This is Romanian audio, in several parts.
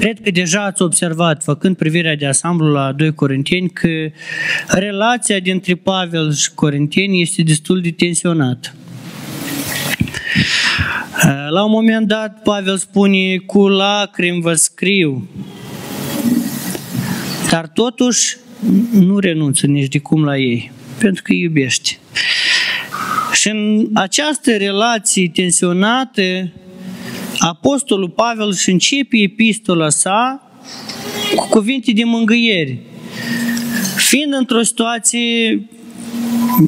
Cred că deja ați observat, făcând privirea de asamblu la 2 Corinteni, că relația dintre Pavel și Corinteni este destul de tensionată. La un moment dat, Pavel spune, cu lacrimi vă scriu, dar totuși nu renunță nici de cum la ei, pentru că îi iubește. Și în această relație tensionată, Apostolul Pavel își începe epistola sa cu cuvinte de mângâiere. Fiind într-o situație,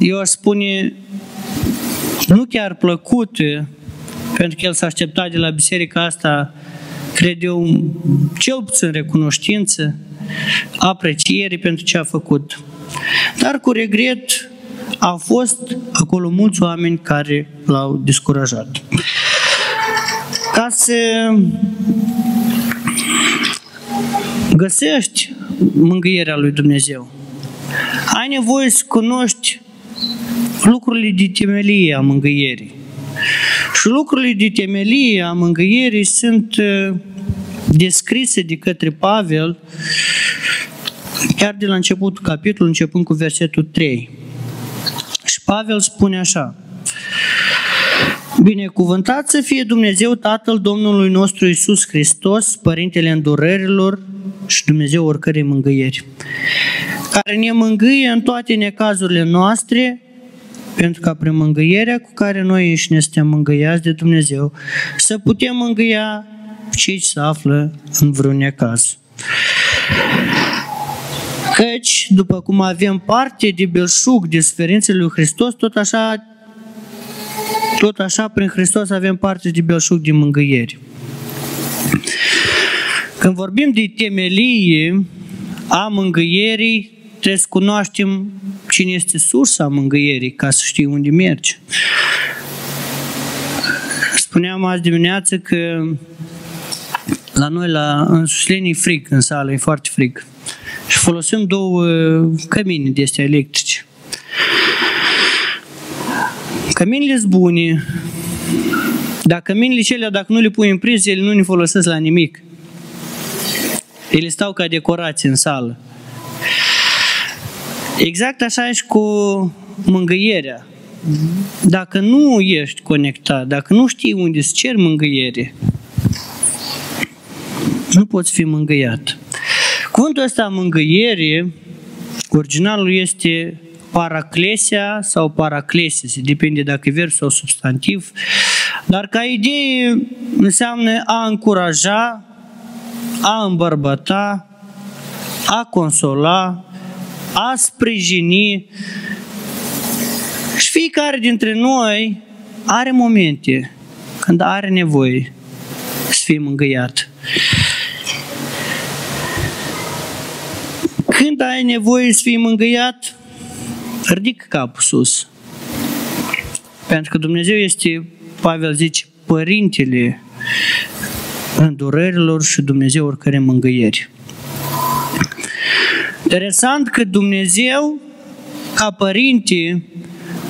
eu aș spune, nu chiar plăcută, pentru că el s-a așteptat de la biserica asta, cred eu, cel puțin recunoștință, apreciere pentru ce a făcut. Dar cu regret au fost acolo mulți oameni care l-au descurajat. Ca să găsești mângâierea lui Dumnezeu, ai nevoie să cunoști lucrurile de temelie a mângâierii. Și lucrurile de temelie a mângâierii sunt uh, descrise de către Pavel chiar de la începutul capitolului, începând cu versetul 3. Și Pavel spune așa, Binecuvântat să fie Dumnezeu Tatăl Domnului nostru Isus Hristos, Părintele îndurărilor și Dumnezeu oricărei mângâieri, care ne mângâie în toate necazurile noastre, pentru ca prin mângâierea cu care noi înșine suntem mângâiați de Dumnezeu, să putem mângâia cei ce se află în vreun necaz. Căci, după cum avem parte de belșug de suferințele lui Hristos, tot așa tot așa, prin Hristos avem parte de belșug de mângâieri. Când vorbim de temelie a mângâierii, trebuie să cunoaștem cine este sursa mângâierii, ca să știi unde mergi. Spuneam azi dimineață că la noi, la, în Susleni, e frig în sală, e foarte frig. Și folosim două cămini de astea electrice. Căminile sunt bune, dar căminile cele, dacă nu le pui în priz, ele nu ne folosesc la nimic. Ele stau ca decorație în sală. Exact așa e și cu mângâierea. Dacă nu ești conectat, dacă nu știi unde să ceri mângâiere, nu poți fi mângâiat. Cuvântul ăsta mângâiere, originalul este paraclesia sau paraclesis, depinde dacă e verb sau substantiv, dar ca idee înseamnă a încuraja, a îmbărbăta, a consola, a sprijini și fiecare dintre noi are momente când are nevoie să fie mângâiat. Când ai nevoie să fii mângâiat, ridic capul sus. Pentru că Dumnezeu este, Pavel zice, părintele îndurărilor și Dumnezeu oricare mângâieri. Interesant că Dumnezeu, ca părinte,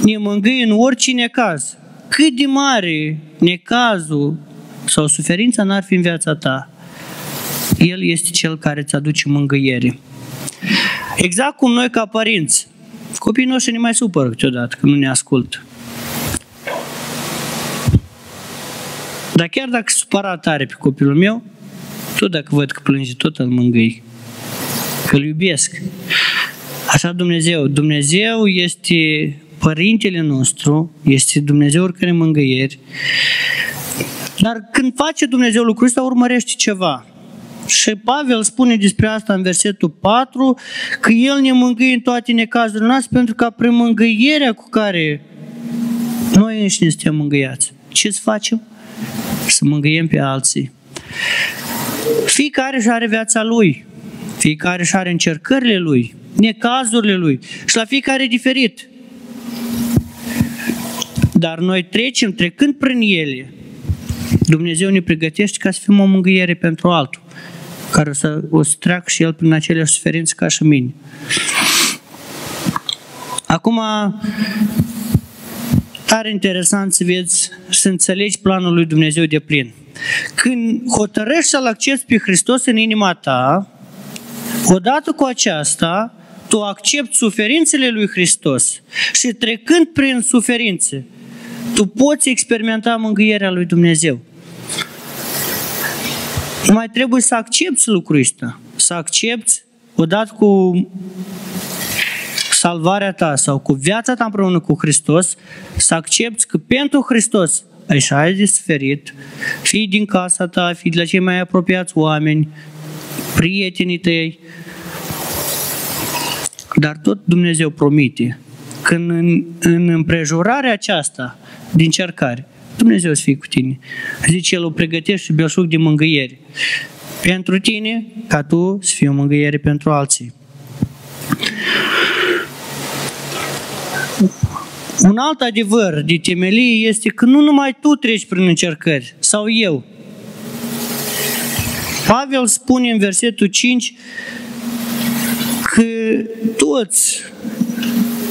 ne mângâie în orice necaz. Cât de mare necazul sau suferința n-ar fi în viața ta, El este Cel care îți aduce mângâiere. Exact cum noi ca părinți, copiii noștri ne mai supără câteodată că nu ne ascultă. Dar chiar dacă supăra tare pe copilul meu, tot dacă văd că plânge, tot îl mângâi. Că îl iubesc. Așa Dumnezeu. Dumnezeu este Părintele nostru, este Dumnezeu oricare mângâieri, dar când face Dumnezeu lucrul ăsta, urmărește ceva. Și Pavel spune despre asta în versetul 4, că El ne mângâie în toate necazurile noastre pentru că prin mângâierea cu care noi înșine suntem mângâiați. Ce să facem? Să mângâiem pe alții. Fiecare își are viața lui, fiecare își are încercările lui, necazurile lui și la fiecare e diferit. Dar noi trecem, trecând prin ele, Dumnezeu ne pregătește ca să fim o mângâiere pentru altul care o să, o să treacă și el prin aceleași suferințe ca și mine. Acum, tare interesant să vezi, să înțelegi planul lui Dumnezeu de plin. Când hotărăști să-L accepti pe Hristos în inima ta, odată cu aceasta, tu accepti suferințele lui Hristos și trecând prin suferințe, tu poți experimenta mângâierea lui Dumnezeu. Mai trebuie să accepti lucrul ăsta, să accepti odată cu salvarea ta sau cu viața ta împreună cu Hristos, să accepti că pentru Hristos așa ai de suferit, fii din casa ta, fii de la cei mai apropiați oameni, prietenii tăi, dar tot Dumnezeu promite când în, în împrejurarea aceasta din cercare, Dumnezeu să fie cu tine. Zice, El o pregătește belșug de mângâiere pentru tine, ca tu să fii o mângâiere pentru alții. Un alt adevăr de temelie este că nu numai tu treci prin încercări, sau eu. Pavel spune în versetul 5 că toți,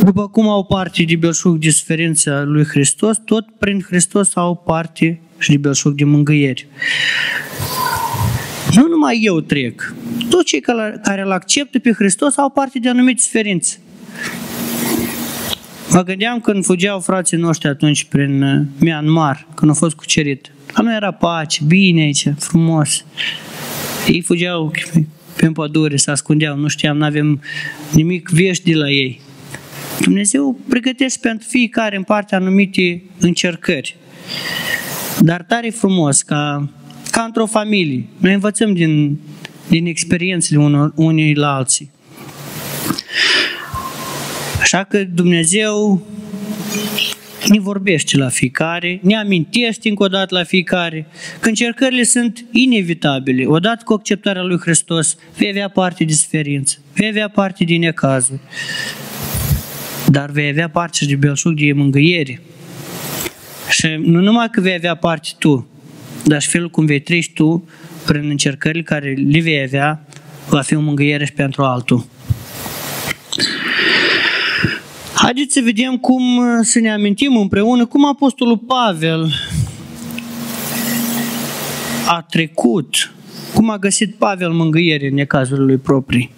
după cum au parte de belșug de suferința lui Hristos, tot prin Hristos au parte și de belșug de mângâieri. Nu numai eu trec. Toți cei care îl acceptă pe Hristos au parte de anumite suferințe. Mă gândeam când fugeau frații noștri atunci prin uh, Myanmar, când au fost cucerit. La noi era pace, bine aici, frumos. Ei fugeau pe pădure, se ascundeau, nu știam, nu avem nimic vești de la ei. Dumnezeu pregătește pentru fiecare în parte anumite încercări. Dar tare frumos, ca, ca într-o familie. Noi învățăm din, din experiențele unor, unii la alții. Așa că Dumnezeu ne vorbește la fiecare, ne amintește încă o dată la fiecare că încercările sunt inevitabile. Odată cu acceptarea lui Hristos, vei avea parte de suferință, vei avea parte de necazuri, dar vei avea parte și de belșug de mângâiere. Și nu numai că vei avea parte tu, dar și felul cum vei treci tu prin încercările care le vei avea, va fi o mângâiere și pentru altul. Haideți să vedem cum, să ne amintim împreună cum Apostolul Pavel a trecut, cum a găsit Pavel mângâiere în necazurile lui proprii.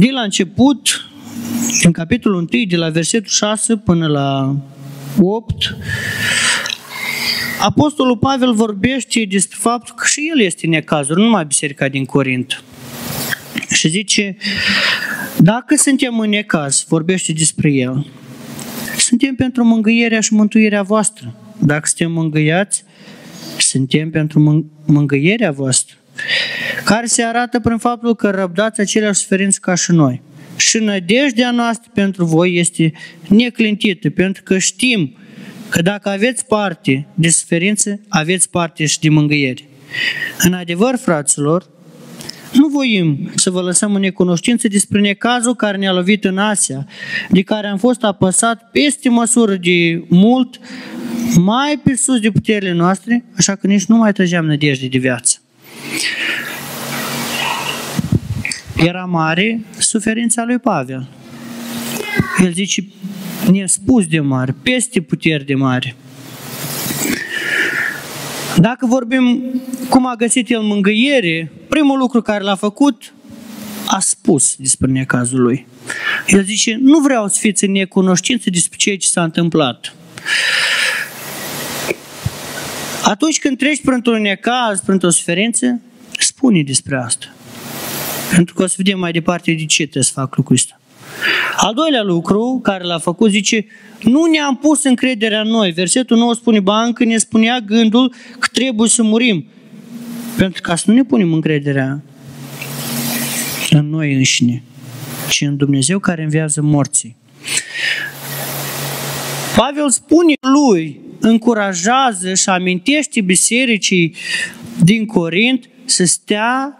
De la început, în capitolul 1, de la versetul 6 până la 8, Apostolul Pavel vorbește despre faptul că și el este necazul, nu numai biserica din Corint. Și zice, dacă suntem în necaz, vorbește despre el, suntem pentru mângâierea și mântuirea voastră. Dacă suntem mângâiați, suntem pentru mângâierea voastră, care se arată prin faptul că răbdați aceleași suferințe ca și noi. Și nădejdea noastră pentru voi este neclintită, pentru că știm că dacă aveți parte de suferință, aveți parte și de mângâiere. În adevăr, fraților, nu voim să vă lăsăm în necunoștință despre necazul care ne-a lovit în Asia, de care am fost apăsat peste măsură de mult, mai pe sus de puterile noastre, așa că nici nu mai trăgeam nădejde de viață. Era mare suferința lui Pavel. El zice, nespus de mare, peste puteri de mare. Dacă vorbim cum a găsit el mângâiere, primul lucru care l-a făcut, a spus despre necazul lui. El zice, nu vreau să fiți în necunoștință despre ceea ce s-a întâmplat. Atunci când treci printr-un necaz, printr-o suferință, spune despre asta. Pentru că o să vedem mai departe de ce trebuie să fac lucrul ăsta. Al doilea lucru care l-a făcut, zice, nu ne-am pus încrederea în noi. Versetul 9 spune, ba încă ne spunea gândul că trebuie să murim. Pentru ca să nu ne punem încrederea în noi înșine, ci în Dumnezeu care înviază morții. Pavel spune lui, încurajează și amintește bisericii din Corint să stea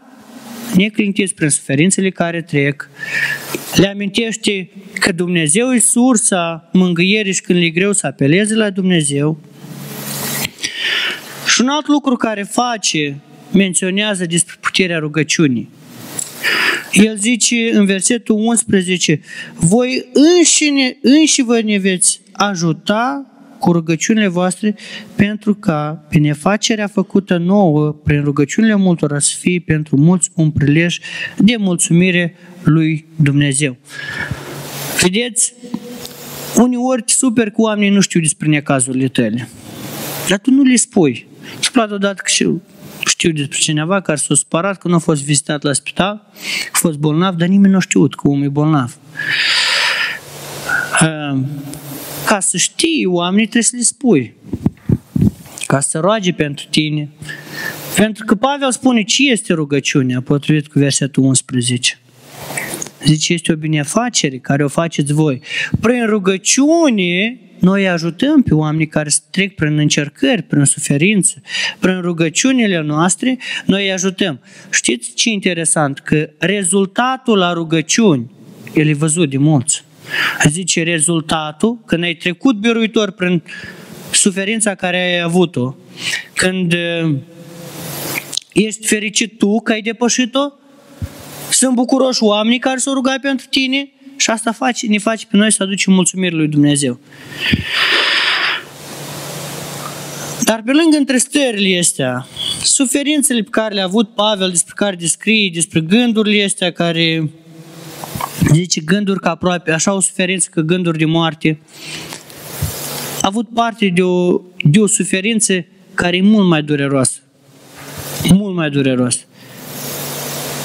neclintiți prin suferințele care trec, le amintește că Dumnezeu e sursa mângâierii și când le e greu să apeleze la Dumnezeu. Și un alt lucru care face, menționează despre puterea rugăciunii. El zice în versetul 11, voi înșine, înși vă ne veți ajuta cu rugăciunile voastre pentru ca binefacerea făcută nouă prin rugăciunile multora să fie pentru mulți un prilej de mulțumire lui Dumnezeu. Vedeți, uneori te super cu oamenii nu știu despre necazurile tale. Dar tu nu le spui. Și plată odată că și știu despre cineva care s-a sparat că nu a fost vizitat la spital, a fost bolnav, dar nimeni nu a știut că omul e bolnav. Ehm, ca să știi, oamenii trebuie să le spui. Ca să roage pentru tine. Pentru că Pavel spune ce este rugăciunea, potrivit cu versetul 11. Zice, este o binefacere care o faceți voi. Prin rugăciune, noi ajutăm pe oamenii care trec prin încercări, prin suferință, prin rugăciunile noastre, noi îi ajutăm. Știți ce interesant? Că rezultatul la rugăciuni, el e văzut de mulți. Zice rezultatul, când ai trecut biruitor prin suferința care ai avut-o, când uh, ești fericit tu că ai depășit-o, sunt bucuroși oamenii care s-au rugat pentru tine și asta face, ne face pe noi să aducem mulțumiri lui Dumnezeu. Dar pe lângă întrestările astea, suferințele pe care le-a avut Pavel, despre care descrie, despre gândurile astea care zice gânduri ca aproape, așa o suferință că gânduri de moarte, a avut parte de o, de o suferință care e mult mai dureroasă. Mult mai dureroasă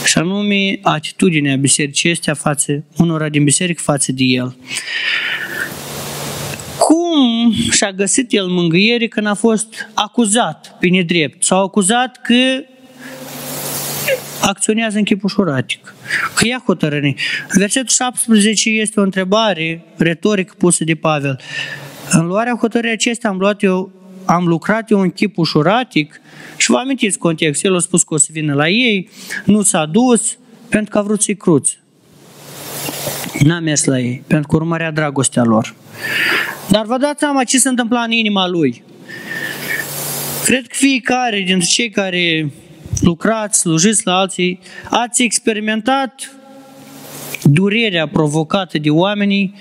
și anume atitudinea bisericii astea față, unora din biserică față de el. Cum și-a găsit el mângâiere când a fost acuzat pe nedrept? S-au acuzat că acționează în chip ușuratic, că ia hotărâri. Versetul 17 este o întrebare retorică pusă de Pavel. În luarea hotărârii acestea am luat eu am lucrat eu în chip ușuratic și vă amintiți contextul. El a spus că o să vină la ei, nu s-a dus pentru că a vrut să-i cruți. N-a mers la ei, pentru că urmărea dragostea lor. Dar vă dați seama ce se întâmpla în inima lui. Cred că fiecare dintre cei care lucrați, slujiți la alții, ați experimentat durerea provocată de oamenii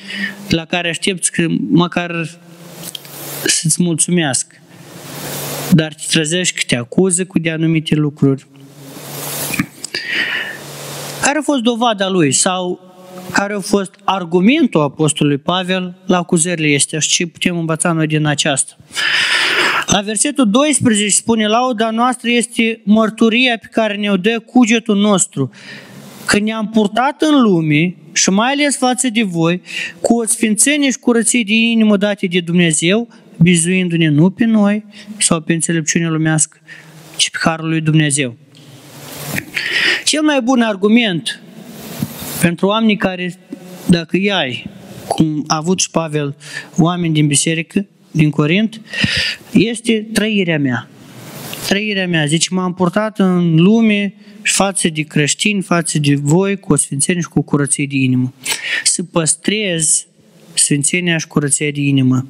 la care aștepți că măcar să-ți mulțumească. Dar te trezești că te acuză cu de anumite lucruri. Care a fost dovada lui sau care a fost argumentul apostolului Pavel la acuzările astea și ce putem învăța noi din aceasta? La versetul 12 spune, lauda noastră este mărturia pe care ne-o dă cugetul nostru, că ne-am purtat în lume și mai ales față de voi, cu o sfințenie și curăție de inimă date de Dumnezeu, bizuindu-ne nu pe noi sau pe înțelepciune lumească, ci pe Harul lui Dumnezeu. Cel mai bun argument pentru oamenii care, dacă îi ai, cum a avut și Pavel, oameni din biserică, din Corint, este trăirea mea. Trăirea mea, zice, m-am purtat în lume față de creștini, față de voi, cu o sfințenie și cu o curăție de inimă. Să păstrez sfințenia și curăția de inimă.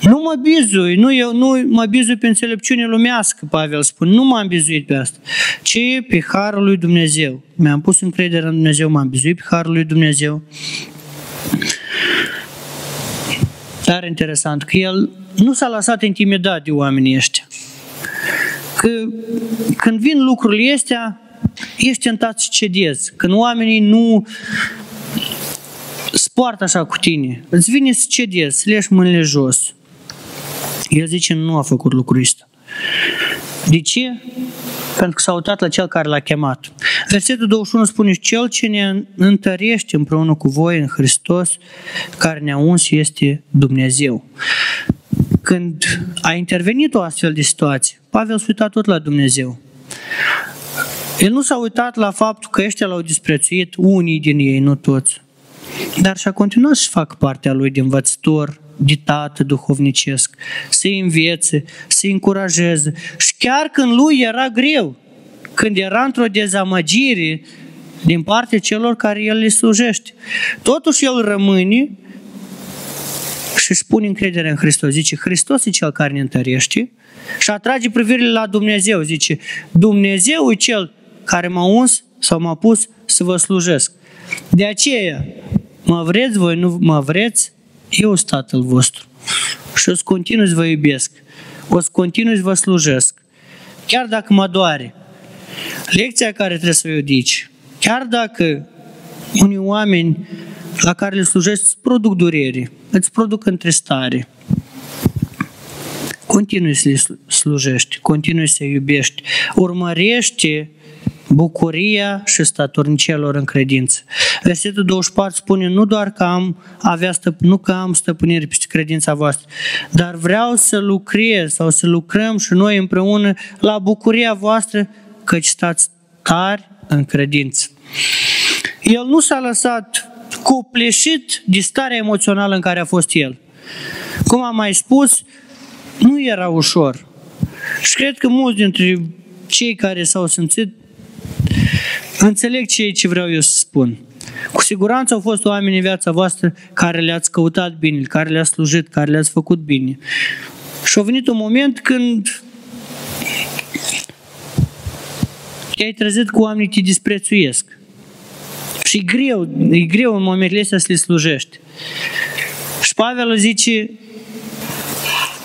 Nu mă bizui, nu, eu, nu mă bizui pe înțelepciune lumească, Pavel spune, nu m-am bizuit pe asta, ci pe Harul lui Dumnezeu. Mi-am pus încredere în Dumnezeu, m-am bizuit pe Harul lui Dumnezeu. Dar interesant că el nu s-a lăsat intimidat de oamenii ăștia. Că când vin lucrurile astea, ești tentat să cedezi. Când oamenii nu spoartă așa cu tine, îți vine să cedezi, să leși mâinile jos. El zice, nu a făcut lucrul ăsta. De ce? Pentru că s-a uitat la cel care l-a chemat. Versetul 21 spune, cel ce ne întărește împreună cu voi în Hristos, care ne-a uns, este Dumnezeu. Când a intervenit o astfel de situație, Pavel s-a uitat tot la Dumnezeu. El nu s-a uitat la faptul că ăștia l-au disprețuit, unii din ei, nu toți. Dar și-a continuat să facă partea lui de învățător, de tată duhovnicesc, să-i învețe, să-i încurajeze. Și chiar când lui era greu, când era într-o dezamăgire din partea celor care el le slujește, totuși el rămâne și își pune încredere în Hristos. Zice, Hristos e cel care ne întărește și atrage privirile la Dumnezeu. Zice, Dumnezeu e cel care m-a uns sau m-a pus să vă slujesc. De aceea, mă vreți voi, nu mă vreți, eu sunt Tatăl vostru. și o să continui să vă iubesc. O să continui să vă slujesc. Chiar dacă mă doare. Lecția care trebuie să o dici. Chiar dacă unii oameni la care le slujești îți produc durere, îți produc întristare, continui să le slujești, continui să iubești, urmărește bucuria și statornicia lor în credință. Versetul 24 spune, nu doar că am avea stăp- nu că am stăpânire peste credința voastră, dar vreau să lucrez sau să lucrăm și noi împreună la bucuria voastră, căci stați tari în credință. El nu s-a lăsat copleșit de starea emoțională în care a fost el. Cum am mai spus, nu era ușor. Și cred că mulți dintre cei care s-au simțit înțeleg ce, ce vreau eu să spun. Cu siguranță au fost oameni în viața voastră care le-ați căutat bine, care le-ați slujit, care le-ați făcut bine. Și a venit un moment când te-ai trezit cu oamenii te disprețuiesc. Și e greu, e greu în momentele astea să le slujești. Și Pavel zice,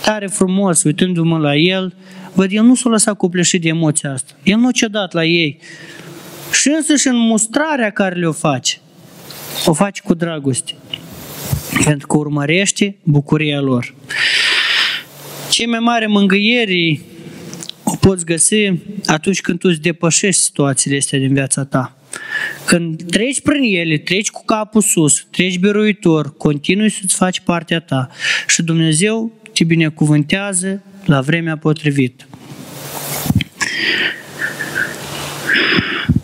tare frumos, uitându-mă la el, văd, el nu s-a lăsat cupleșit de emoția asta. El nu a cedat la ei. Și însăși în mustrarea care le-o face, o face cu dragoste. Pentru că urmărește bucuria lor. Cei mai mari mângâieri o poți găsi atunci când tu îți depășești situațiile astea din viața ta. Când treci prin ele, treci cu capul sus, treci biruitor, continui să-ți faci partea ta și Dumnezeu te binecuvântează la vremea potrivită.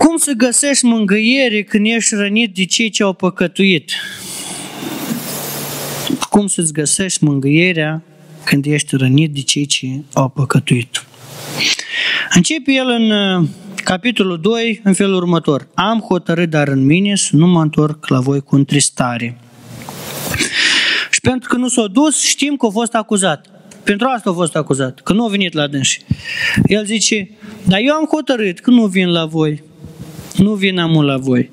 Cum să găsești mângâiere când ești rănit de cei ce au păcătuit? Cum să-ți găsești mângâierea când ești rănit de cei ce au păcătuit? Începe el în uh, capitolul 2 în felul următor. Am hotărât dar în mine să nu mă întorc la voi cu întristare. Și pentru că nu s-a dus, știm că a fost acuzat. Pentru asta a fost acuzat, că nu a venit la dânsi. El zice, dar eu am hotărât că nu vin la voi. Nu vin amul la voi.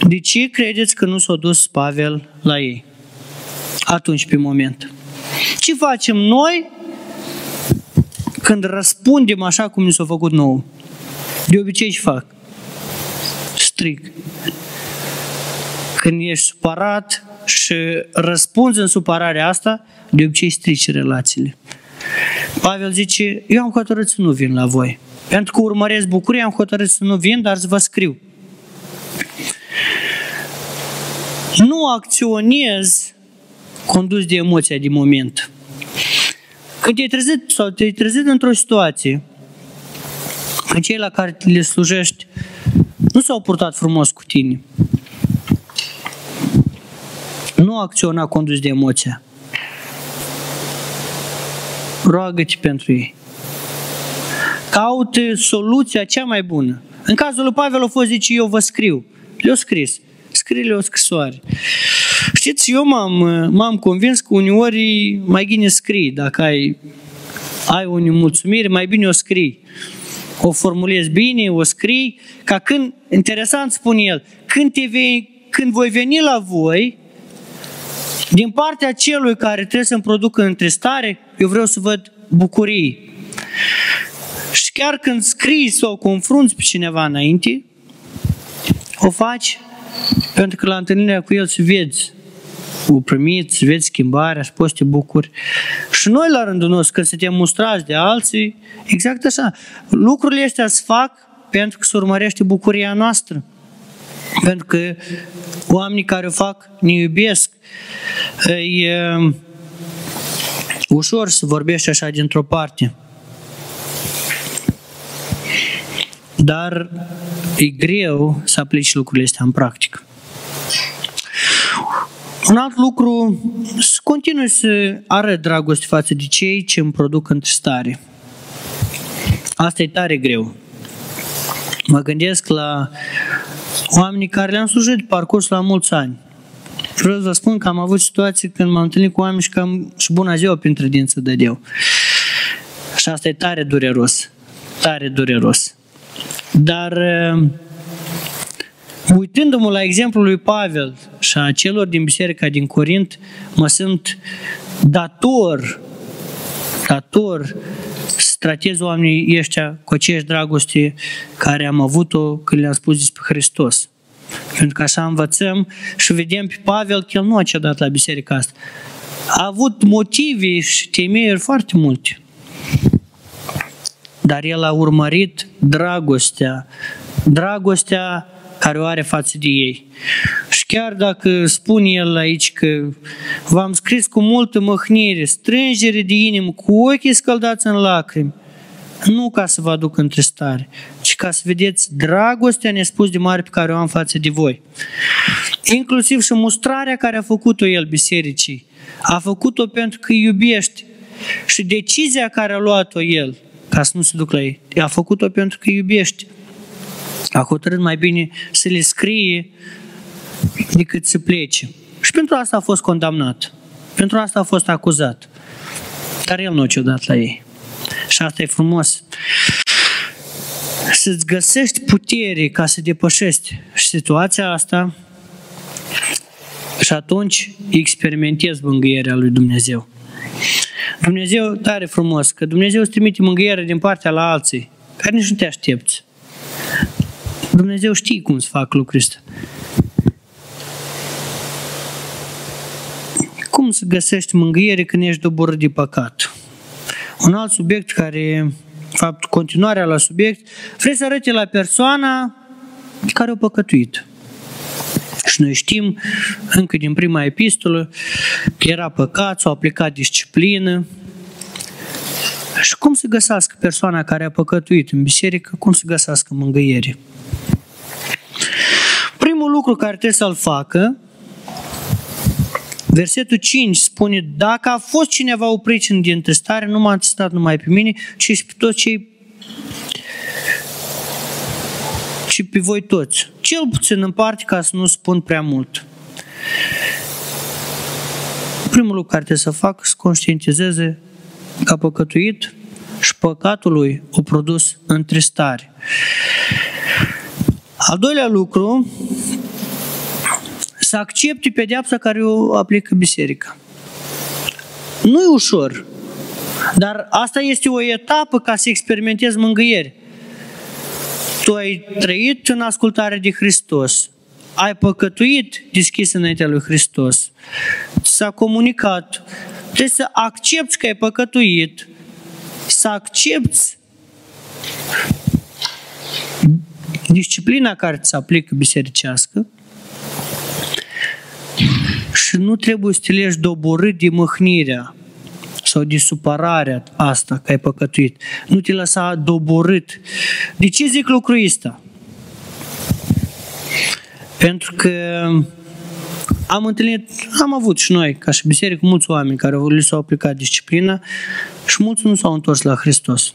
De ce credeți că nu s-a dus Pavel la ei? Atunci, pe moment. Ce facem noi când răspundem așa cum ni s-a făcut nou? De obicei ce fac? Strig. Când ești supărat și răspunzi în supărarea asta, de obicei strici relațiile. Pavel zice, eu am hotărât să nu vin la voi. Pentru că urmăresc bucuria, am hotărât să nu vin, dar să vă scriu. Nu acționez condus de emoția din moment. Când te-ai trezit sau te-ai trezit într-o situație când cei la care le slujești nu s-au purtat frumos cu tine, nu acționa condus de emoția. Roagă-te pentru ei. Caută soluția cea mai bună. În cazul lui Pavel a fost zice, eu vă scriu. Le-au scris. Scrie-le o scrisoare. Știți, eu m-am, m-am convins că uneori mai bine scrii. Dacă ai, ai o mulțumire, mai bine o scrii. O formulezi bine, o scrii, ca când, interesant spune el, când, te vei, când voi veni la voi, din partea celui care trebuie să-mi producă întristare, eu vreau să văd bucurii. Și chiar când scrii sau confrunți pe cineva înainte, o faci pentru că la întâlnirea cu el să vezi o primit, să vezi schimbarea și poți să te bucuri. Și noi la rândul nostru, când suntem mustrați de alții, exact așa. Lucrurile astea se fac pentru că se urmărește bucuria noastră. Pentru că oamenii care o fac ne iubesc. E ușor să vorbești așa dintr-o parte. Dar e greu să aplici lucrurile astea în practică. Un alt lucru, să continui să arăt dragoste față de cei ce îmi produc întristare. Asta e tare greu. Mă gândesc la oamenii care le-am slujit parcurs la mulți ani. Vreau să vă spun că am avut situații când m-am întâlnit cu oameni și că am și bună ziua printre din să dădeau. Și asta e tare dureros. Tare dureros. Dar uh, uitându-mă la exemplul lui Pavel și a celor din biserica din Corint, mă simt dator, dator să tratez oamenii ăștia cu aceeași dragoste care am avut-o când le-am spus despre Hristos. Pentru că așa învățăm și vedem pe Pavel că el nu a cedat la biserica asta. A avut motive și temeiuri foarte multe. Dar el a urmărit dragostea, dragostea care o are față de ei. Și chiar dacă spune el aici că v-am scris cu multă măhnire, strângere de inimă, cu ochii scăldați în lacrimi, nu ca să vă aduc între stare, ci ca să vedeți dragostea nespus de mare pe care o am față de voi. Inclusiv și mustrarea care a făcut-o el bisericii. A făcut-o pentru că iubește. Și decizia care a luat-o el, ca să nu se duc la ei, a făcut-o pentru că iubește. A hotărât mai bine să le scrie decât să plece. Și pentru asta a fost condamnat. Pentru asta a fost acuzat. Dar el nu a dat la ei. Și asta e frumos. Să-ți găsești putere ca să depășești situația asta și atunci experimentezi mângâierea lui Dumnezeu. Dumnezeu tare frumos, că Dumnezeu îți trimite mângâiere din partea la alții, care nici nu te aștepți. Dumnezeu știe cum să fac lucrul ăsta. Cum să găsești mângâiere când ești doborât de păcat? Un alt subiect care, fapt, continuarea la subiect, vrei să arăte la persoana care a păcătuit. Și noi știm, încă din prima epistolă, că era păcat, s-a aplicat disciplină. Și cum să găsească persoana care a păcătuit în biserică, cum să găsească mângâiere? Primul lucru care trebuie să-l facă, versetul 5 spune, dacă a fost cineva oprit în dintre stare, nu m-a testat numai pe mine, ci și pe toți cei și pe voi toți. Cel puțin în parte ca să nu spun prea mult. Primul lucru care trebuie să fac, să conștientizeze că a păcătuit și păcatul lui o produs întristare. Al doilea lucru, să accepte pedeapsa care o aplică biserica. Nu e ușor, dar asta este o etapă ca să experimentezi mângâieri. Tu ai trăit în ascultare de Hristos, ai păcătuit deschis înaintea lui Hristos, s-a comunicat, trebuie să accepti că ai păcătuit, să accepti disciplina care ți aplică bisericească. Și nu trebuie să te leși doborât de mâhnirea sau de supărarea asta că ai păcătuit. Nu te lăsa doborât. De ce zic lucrul ăsta? Pentru că am întâlnit, am avut și noi, ca și biserică, mulți oameni care li s-au aplicat disciplina și mulți nu s-au întors la Hristos.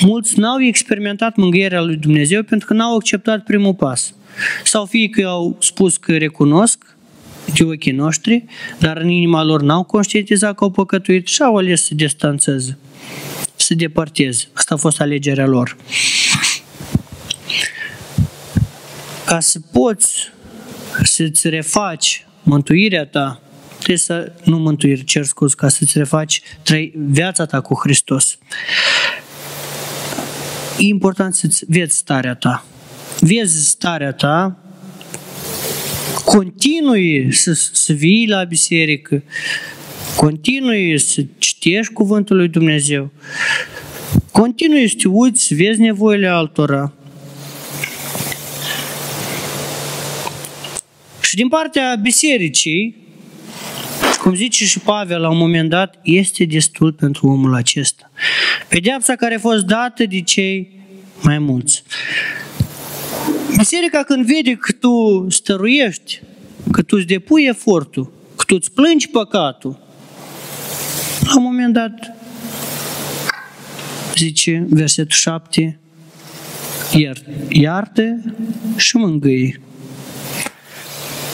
Mulți n-au experimentat mângâierea lui Dumnezeu pentru că n-au acceptat primul pas. Sau fie că au spus că recunosc de ochii noștri, dar în inima lor n-au conștientizat că au păcătuit și au ales să distanțeze, să depărteze. Asta a fost alegerea lor. Ca să poți să-ți refaci mântuirea ta, trebuie să, nu mântuire, cer scuz, ca să-ți refaci trăi, viața ta cu Hristos. E important să-ți vezi starea ta. Vezi starea ta continui să, să vii la biserică, continui să citești cuvântul lui Dumnezeu, continui să te uiți, să vezi nevoile altora. Și din partea bisericii, cum zice și Pavel la un moment dat, este destul pentru omul acesta. Pedeapsa care a fost dată de cei mai mulți. Biserica când vede că tu stăruiești, că tu îți depui efortul, că tu îți plângi păcatul, la un moment dat, zice versetul 7, iartă și mângâi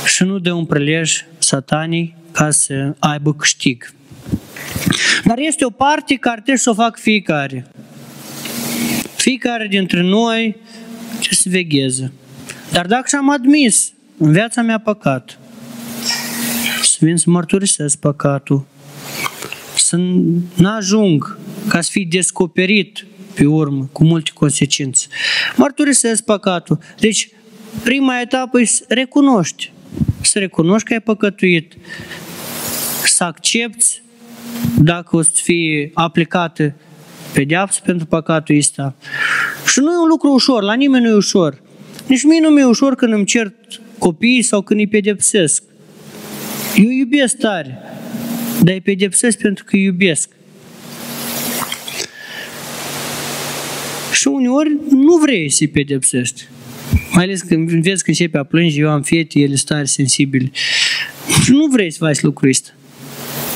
și nu dă un prelej satanii ca să aibă câștig. Dar este o parte care trebuie să o fac fiecare. Fiecare dintre noi ce să vegheze. Dar dacă și-am admis în viața mea păcat, să vin să mărturisesc păcatul, să nu ajung ca să fii descoperit pe urmă, cu multe consecințe. Mărturisesc păcatul. Deci, prima etapă e să recunoști. Să recunoști că ai păcătuit. Să accepti dacă o să fie aplicată pedeapsă pentru păcatul ăsta. Și nu e un lucru ușor, la nimeni nu e ușor. Nici mie nu mi-e ușor când îmi cert copiii sau când îi pedepsesc. Eu iubesc tare, dar îi pedepsesc pentru că îi iubesc. Și uneori nu vrei să-i pedepsești. Mai ales când vezi că începe a plânge, eu am fete, ele sunt tare sensibile. Și nu vrei să faci lucrul ăsta.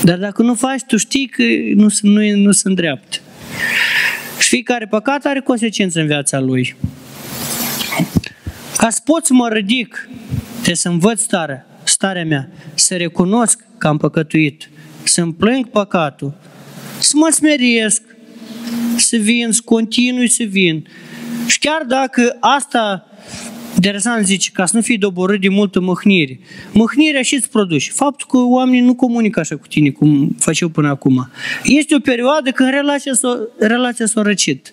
Dar dacă nu faci, tu știi că nu, nu, nu sunt dreaptă. Și fiecare păcat are consecințe în viața lui. Ca să pot să mă ridic, trebuie să învăț starea, starea mea, să recunosc că am păcătuit, să-mi plâng păcatul, să mă smeresc, să vin, să continui să vin. Și chiar dacă asta Interesant zice, ca să nu fii doborât de multă mâhnire. Mâhnirea și îți produce. Faptul că oamenii nu comunică așa cu tine, cum făceau până acum. Este o perioadă când relația s-a, relația s-a răcit.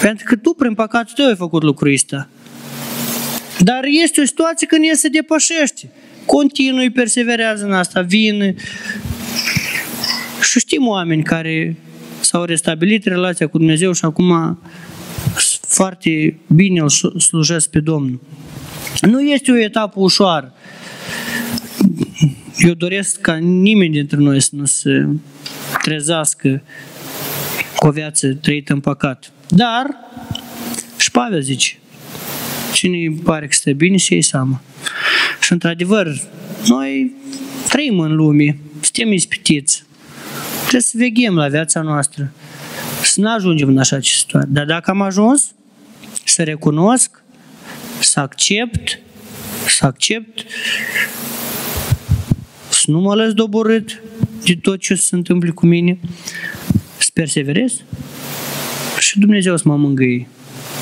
Pentru că tu, prin păcatul tău, ai făcut lucrul ăsta. Dar este o situație când el se depășește. Continui, perseverează în asta, vine. Și știm oameni care s-au restabilit relația cu Dumnezeu și acum foarte bine îl slujesc pe Domnul. Nu este o etapă ușoară. Eu doresc ca nimeni dintre noi să nu se trezească cu o viață trăită în păcat. Dar, și Pavel zice, cine îi pare că stă bine și ei seama. Și într-adevăr, noi trăim în lume, suntem ispitiți. Trebuie să veghem la viața noastră, să nu ajungem în așa situație. Dar dacă am ajuns, să recunosc, să accept, să accept, să nu mă lăs doborât de tot ce se întâmplă cu mine, să perseverez. Și Dumnezeu să mă mângâie.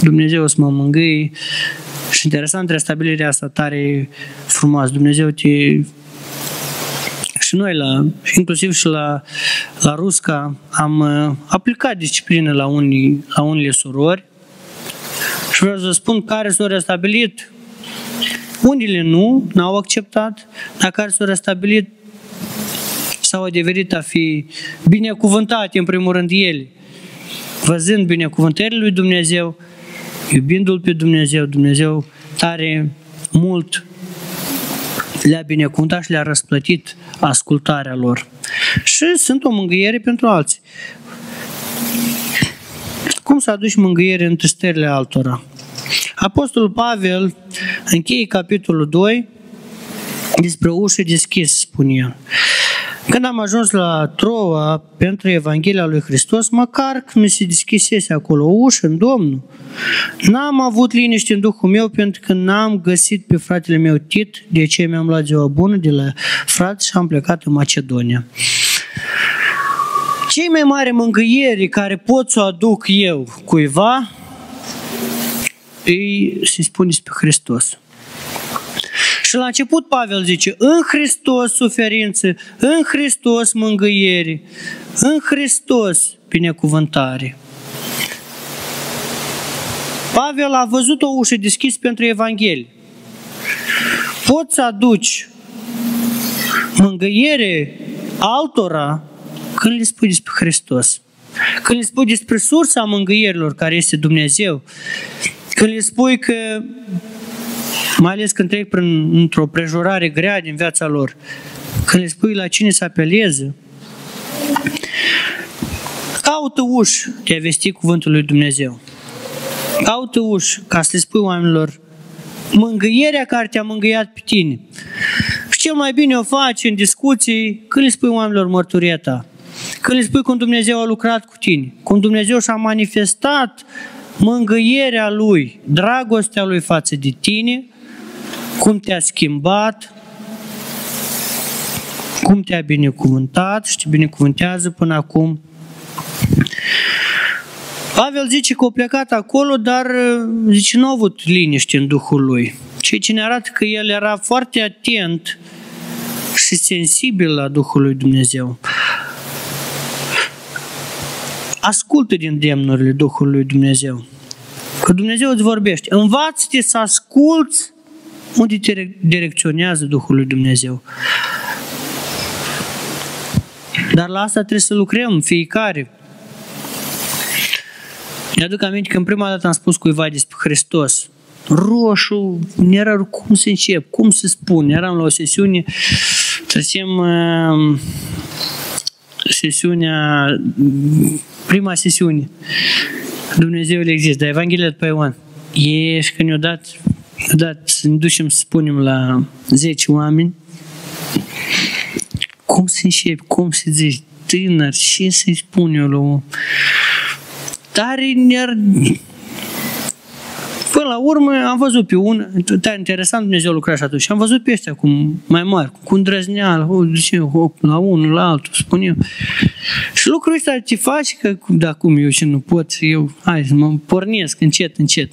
Dumnezeu să mă mângâie. Și interesant restabilirea asta tare frumoasă. Dumnezeu te și noi, la, inclusiv și la, la Rusca, am uh, aplicat disciplină la, unii, la unele surori și vreau să spun care s-au restabilit. Unele nu, n-au acceptat, dar care s-au restabilit s-au adeverit a fi binecuvântate în primul rând ele. Văzând binecuvântările lui Dumnezeu, iubindu-L pe Dumnezeu, Dumnezeu tare mult le-a binecuvântat și le-a răsplătit ascultarea lor. Și sunt o mângâiere pentru alții. Cum să aduci mângâiere în tristările altora? Apostolul Pavel încheie capitolul 2 despre ușă deschis, spune el. Când am ajuns la Trova pentru Evanghelia lui Hristos, măcar că mi se deschisese acolo o ușă în Domnul, n-am avut liniște în Duhul meu pentru că n-am găsit pe fratele meu Tit, de ce mi-am luat ziua bună de la frați și am plecat în Macedonia. Cei mai mari mângâieri care pot să o aduc eu cuiva, îi se spune pe Hristos. Și la început Pavel zice, în Hristos suferință, în Hristos mângâiere, în Hristos binecuvântare. Pavel a văzut o ușă deschisă pentru Evanghelie. Poți să aduci mângâiere altora când le spui despre Hristos. Când le spui despre sursa mângâierilor care este Dumnezeu. Când le spui că mai ales când trec prin, într-o prejurare grea din viața lor, când le spui la cine să apeleze, caută uși de a vesti cuvântul lui Dumnezeu. Caută uși ca să le spui oamenilor mângâierea care te-a mângâiat pe tine. Și cel mai bine o faci în discuții când le spui oamenilor mărturia ta. Când le spui cum Dumnezeu a lucrat cu tine, cum Dumnezeu și-a manifestat mângâierea Lui, dragostea Lui față de tine cum te-a schimbat, cum te-a binecuvântat și te binecuvântează până acum. Pavel zice că a plecat acolo, dar zice nu a avut liniște în Duhul lui. Ceea ce ne arată că el era foarte atent și sensibil la Duhul lui Dumnezeu. Ascultă din demnurile Duhului lui Dumnezeu. Că Dumnezeu îți vorbește. Învață-te să asculți unde te direcționează Duhul lui Dumnezeu. Dar la asta trebuie să lucrăm fiecare. Mi-aduc aminte că în prima dată am spus cuiva despre Hristos. Roșu, nu era cum să încep, cum să spun. Eram la o sesiune, trăsem uh, sesiunea, prima sesiune. Dumnezeu există, dar Evanghelia pe Ioan. E și că ne-a dat, ne dat să ne ducem să spunem la 10 oameni cum să începi, cum să zici, tânăr, ce să-i spun eu lui Tare ne Până la urmă am văzut pe un, tare interesant Dumnezeu lucra și atunci, și am văzut pe ăștia cum mai mari, cu îndrăzneală, o, zice, hop, la unul, la altul, spun eu. Și lucrul ăsta ce faci, că da, cum eu și nu pot, eu, hai să mă pornesc încet, încet.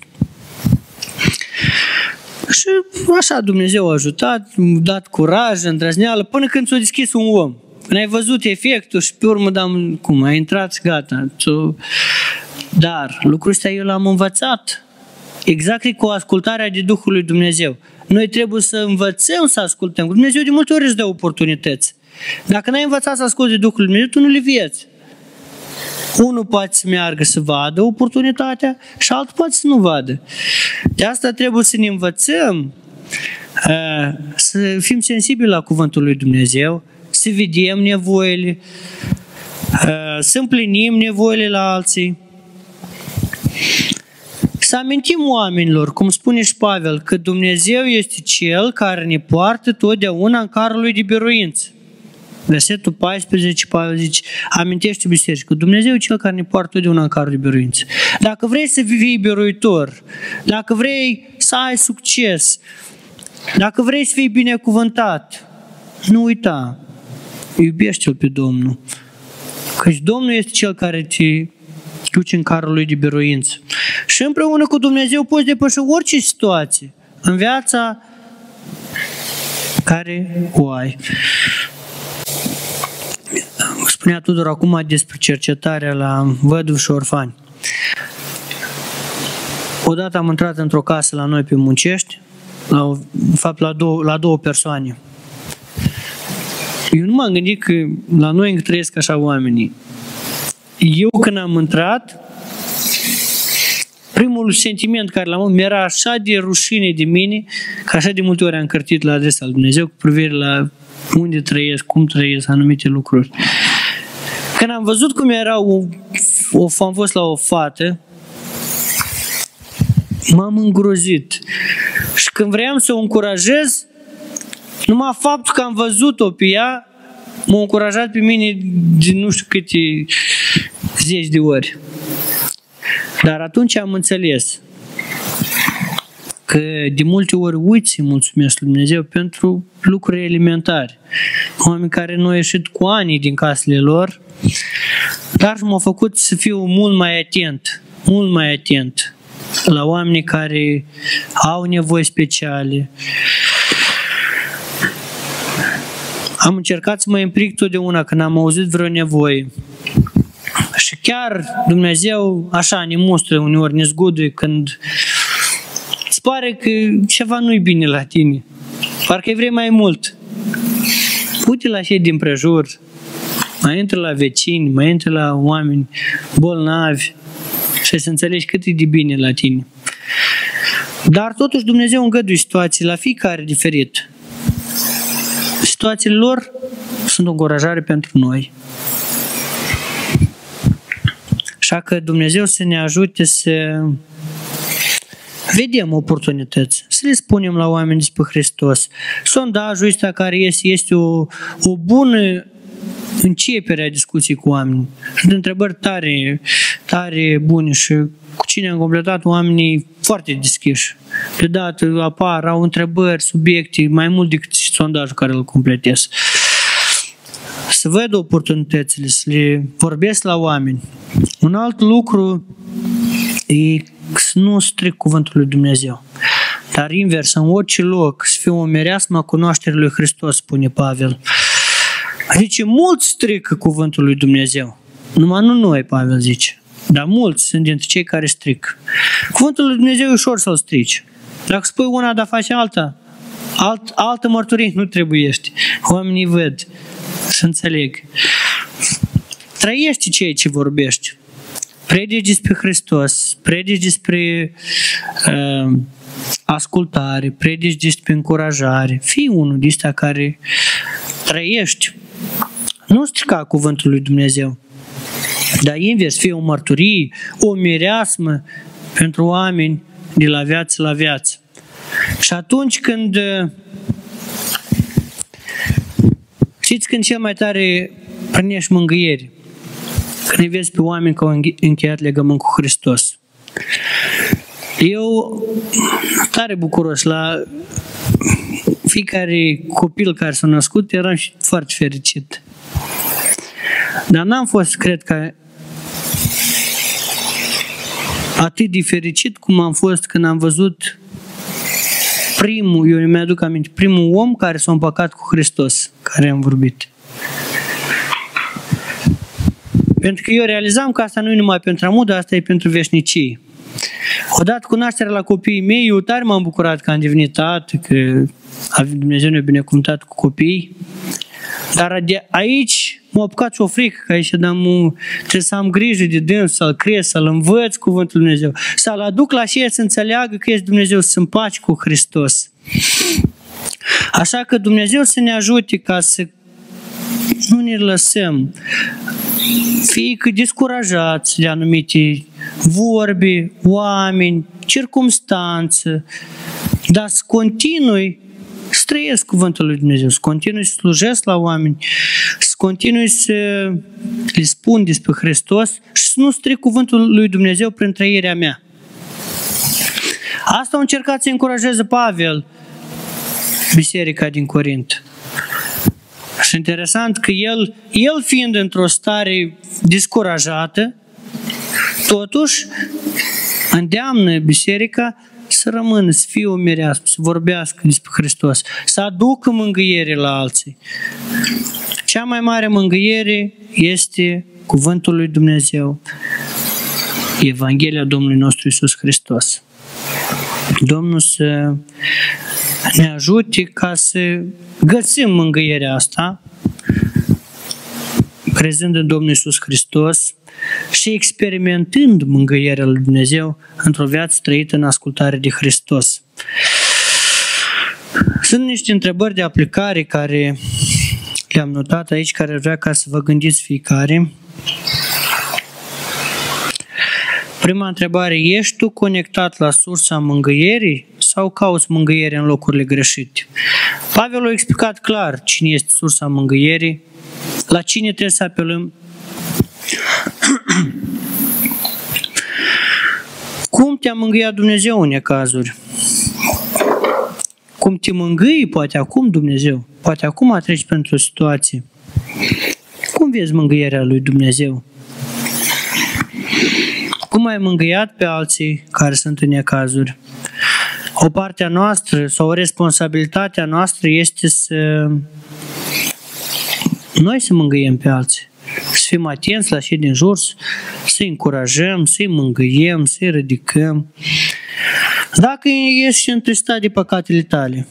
Și așa Dumnezeu a ajutat, a dat curaj, îndrăzneală, până când s-a deschis un om. Când ai văzut efectul și pe urmă, dam, cum, ai intrat, gata. Dar lucrul ăsta eu l-am învățat exact cu ascultarea de Duhul lui Dumnezeu. Noi trebuie să învățăm să ascultăm. Dumnezeu de multe ori îți dă oportunități. Dacă n-ai învățat să asculti de Duhul lui Dumnezeu, tu nu le vieți. Unul poate să meargă să vadă oportunitatea și altul poate să nu vadă. De asta trebuie să ne învățăm uh, să fim sensibili la Cuvântul lui Dumnezeu, să vedem nevoile, uh, să împlinim nevoile la alții, să amintim oamenilor, cum spune și Pavel, că Dumnezeu este Cel care ne poartă totdeauna în carul lui de biruință. Versetul 14, Pavel zice, amintește biserică, că Dumnezeu e Cel care ne poartă totdeauna în carul de biruință. Dacă vrei să fii biruitor, dacă vrei să ai succes, dacă vrei să fii binecuvântat, nu uita, iubește-L pe Domnul. Căci Domnul este Cel care te duce în carul lui de biruință. Și împreună cu Dumnezeu poți depăși orice situație în viața care o ai. Spunea Tudor acum despre cercetarea la văduv și orfani. Odată am intrat într-o casă la noi pe Muncești, la, în fapt la două, la două persoane. Eu nu m-am gândit că la noi încă trăiesc așa oamenii. Eu când am intrat, primul sentiment care l-am avut mi-era așa de rușine de mine, că așa de multe ori am cărtit la adresa lui Dumnezeu cu privire la unde trăiesc, cum trăiesc, anumite lucruri. Când am văzut cum era o, o am fost la o fată, m-am îngrozit. Și când vreau să o încurajez, numai faptul că am văzut-o pe ea, m-a încurajat pe mine din nu știu câte zeci de ori. Dar atunci am înțeles că de multe ori uiți să mulțumesc Lui Dumnezeu pentru lucruri elementare. Oameni care nu au ieșit cu ani din casele lor, dar m-au făcut să fiu mult mai atent, mult mai atent la oamenii care au nevoi speciale. Am încercat să mă implic totdeauna când am auzit vreo nevoie. Și chiar Dumnezeu așa ne mustră uneori, ne zguduie când îți pare că ceva nu-i bine la tine. Parcă vrei mai mult. Uite la cei din prejur, mai intră la vecini, mai intră la oameni bolnavi și să înțelegi cât e de bine la tine. Dar totuși Dumnezeu îngăduie situații la fiecare diferit. Situațiile lor sunt o încurajare pentru noi. Așa că Dumnezeu să ne ajute să vedem oportunități, să le spunem la oameni despre Hristos. Sondajul ăsta care este, este o, o bună începere a discuției cu oameni. Sunt întrebări tare, tare bune și cu cine am completat oamenii foarte deschiși. Deodată apar, au întrebări, subiecte, mai mult decât sondajul care îl completez. Să văd oportunitățile, să le vorbesc la oameni. Un alt lucru e să nu stric cuvântul lui Dumnezeu. Dar invers, în orice loc, să fie o mereasmă cunoașterii lui Hristos, spune Pavel. Zice, mult strică cuvântul lui Dumnezeu. Numai nu noi, Pavel zice, dar mulți sunt dintre cei care stric. Cuvântul lui Dumnezeu e ușor să-l strici. Dacă spui una, dar faci alta, alt, altă mărturie nu trebuiește. Oamenii văd, să înțeleg. Trăiește ceea ce vorbești. Predici despre Hristos, predici despre uh, ascultare, predici despre încurajare. Fii unul din care trăiești. Nu strica cuvântul lui Dumnezeu. Dar invers, fie o mărturie, o mireasmă pentru oameni de la viață la viață. Și atunci când știți când cel mai tare prănești mângâieri, când îi vezi pe oameni că au încheiat legământ cu Hristos. Eu tare bucuros la fiecare copil care s-a născut, eram și foarte fericit. Dar n-am fost, cred că, atât de fericit cum am fost când am văzut primul, eu mi-aduc aminte, primul om care s-a împăcat cu Hristos, care am vorbit. Pentru că eu realizam că asta nu e numai pentru amul, dar asta e pentru veșnicii. Odată cu nașterea la copiii mei, eu tare m-am bucurat că am devenit tată, că Dumnezeu ne-a binecuvântat cu copii. Dar de aici m-a apucat o frică, că aici dar mă, trebuie să am grijă de dâns, să-l cresc, să-l învăț cuvântul Lui Dumnezeu, să-l aduc la și să înțeleagă că este Dumnezeu, să împaci cu Hristos. Așa că Dumnezeu să ne ajute ca să nu ne lăsăm fie că descurajați de anumite vorbe, oameni, circumstanțe, dar să continui să trăiesc cuvântul lui Dumnezeu, să continui să slujesc la oameni, să continui să le spun despre Hristos și să nu stric cuvântul lui Dumnezeu prin trăirea mea. Asta a încercat să încurajeze Pavel, biserica din Corint. Și interesant că el, el fiind într-o stare discurajată, totuși îndeamnă biserica să rămână, să fie o mireasmă, să vorbească despre Hristos, să aducă mângâiere la alții. Cea mai mare mângâiere este cuvântul lui Dumnezeu, Evanghelia Domnului nostru Isus Hristos. Domnul să ne ajute ca să găsim mângâierea asta, crezând în Domnul Isus Hristos și experimentând mângâierea lui Dumnezeu într-o viață trăită în ascultare de Hristos. Sunt niște întrebări de aplicare care le-am notat aici, care vrea ca să vă gândiți fiecare. Prima întrebare, ești tu conectat la sursa mângâierii sau cauți mângâiere în locurile greșite? Pavel a explicat clar cine este sursa mângâierii, la cine trebuie să apelăm. Cum te-a mângâiat Dumnezeu în cazuri? Cum te mângâi poate acum Dumnezeu? Poate acum treci pentru o situație. Cum vezi mângâierea lui Dumnezeu? Cum ai mângâiat pe alții care sunt în necazuri? O parte a noastră sau o responsabilitatea noastră este să noi să mângâiem pe alții. Să fim atenți la cei din jur, să-i încurajăm, să-i mângâiem, să-i ridicăm. Dacă ești întristat de păcatele tale,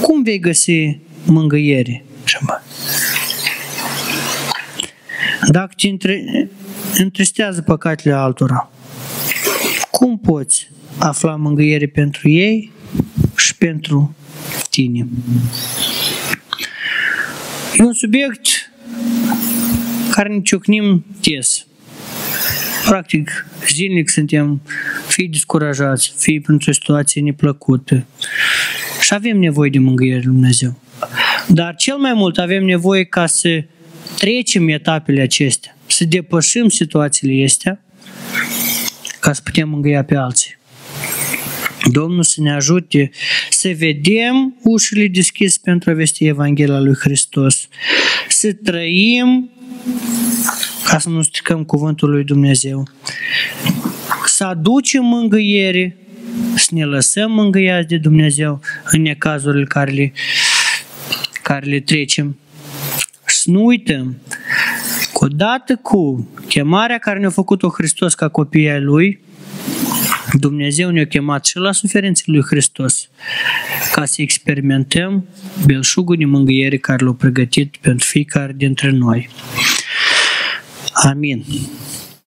cum vei găsi mângâiere? Dacă te întristează păcatele altora, cum poți afla mângâiere pentru ei și pentru tine? E un subiect care ne ciocnim des. Practic, zilnic suntem fie descurajați, fie pentru o situație neplăcută. Și avem nevoie de mângâiere Lui Dumnezeu. Dar cel mai mult avem nevoie ca să trecem etapele acestea, să depășim situațiile astea, ca să putem mângâia pe alții. Domnul să ne ajute să vedem ușile deschise pentru a vesti Evanghelia lui Hristos, să trăim ca să nu stricăm cuvântul lui Dumnezeu, să aducem mângâiere, să ne lăsăm mângâiați de Dumnezeu în necazurile care le, care le trecem. Să nu uităm Odată cu chemarea care ne-a făcut-o Hristos ca copii ai Lui, Dumnezeu ne-a chemat și la suferințele lui Hristos ca să experimentăm belșugul de mângâiere care l-a pregătit pentru fiecare dintre noi. Amin.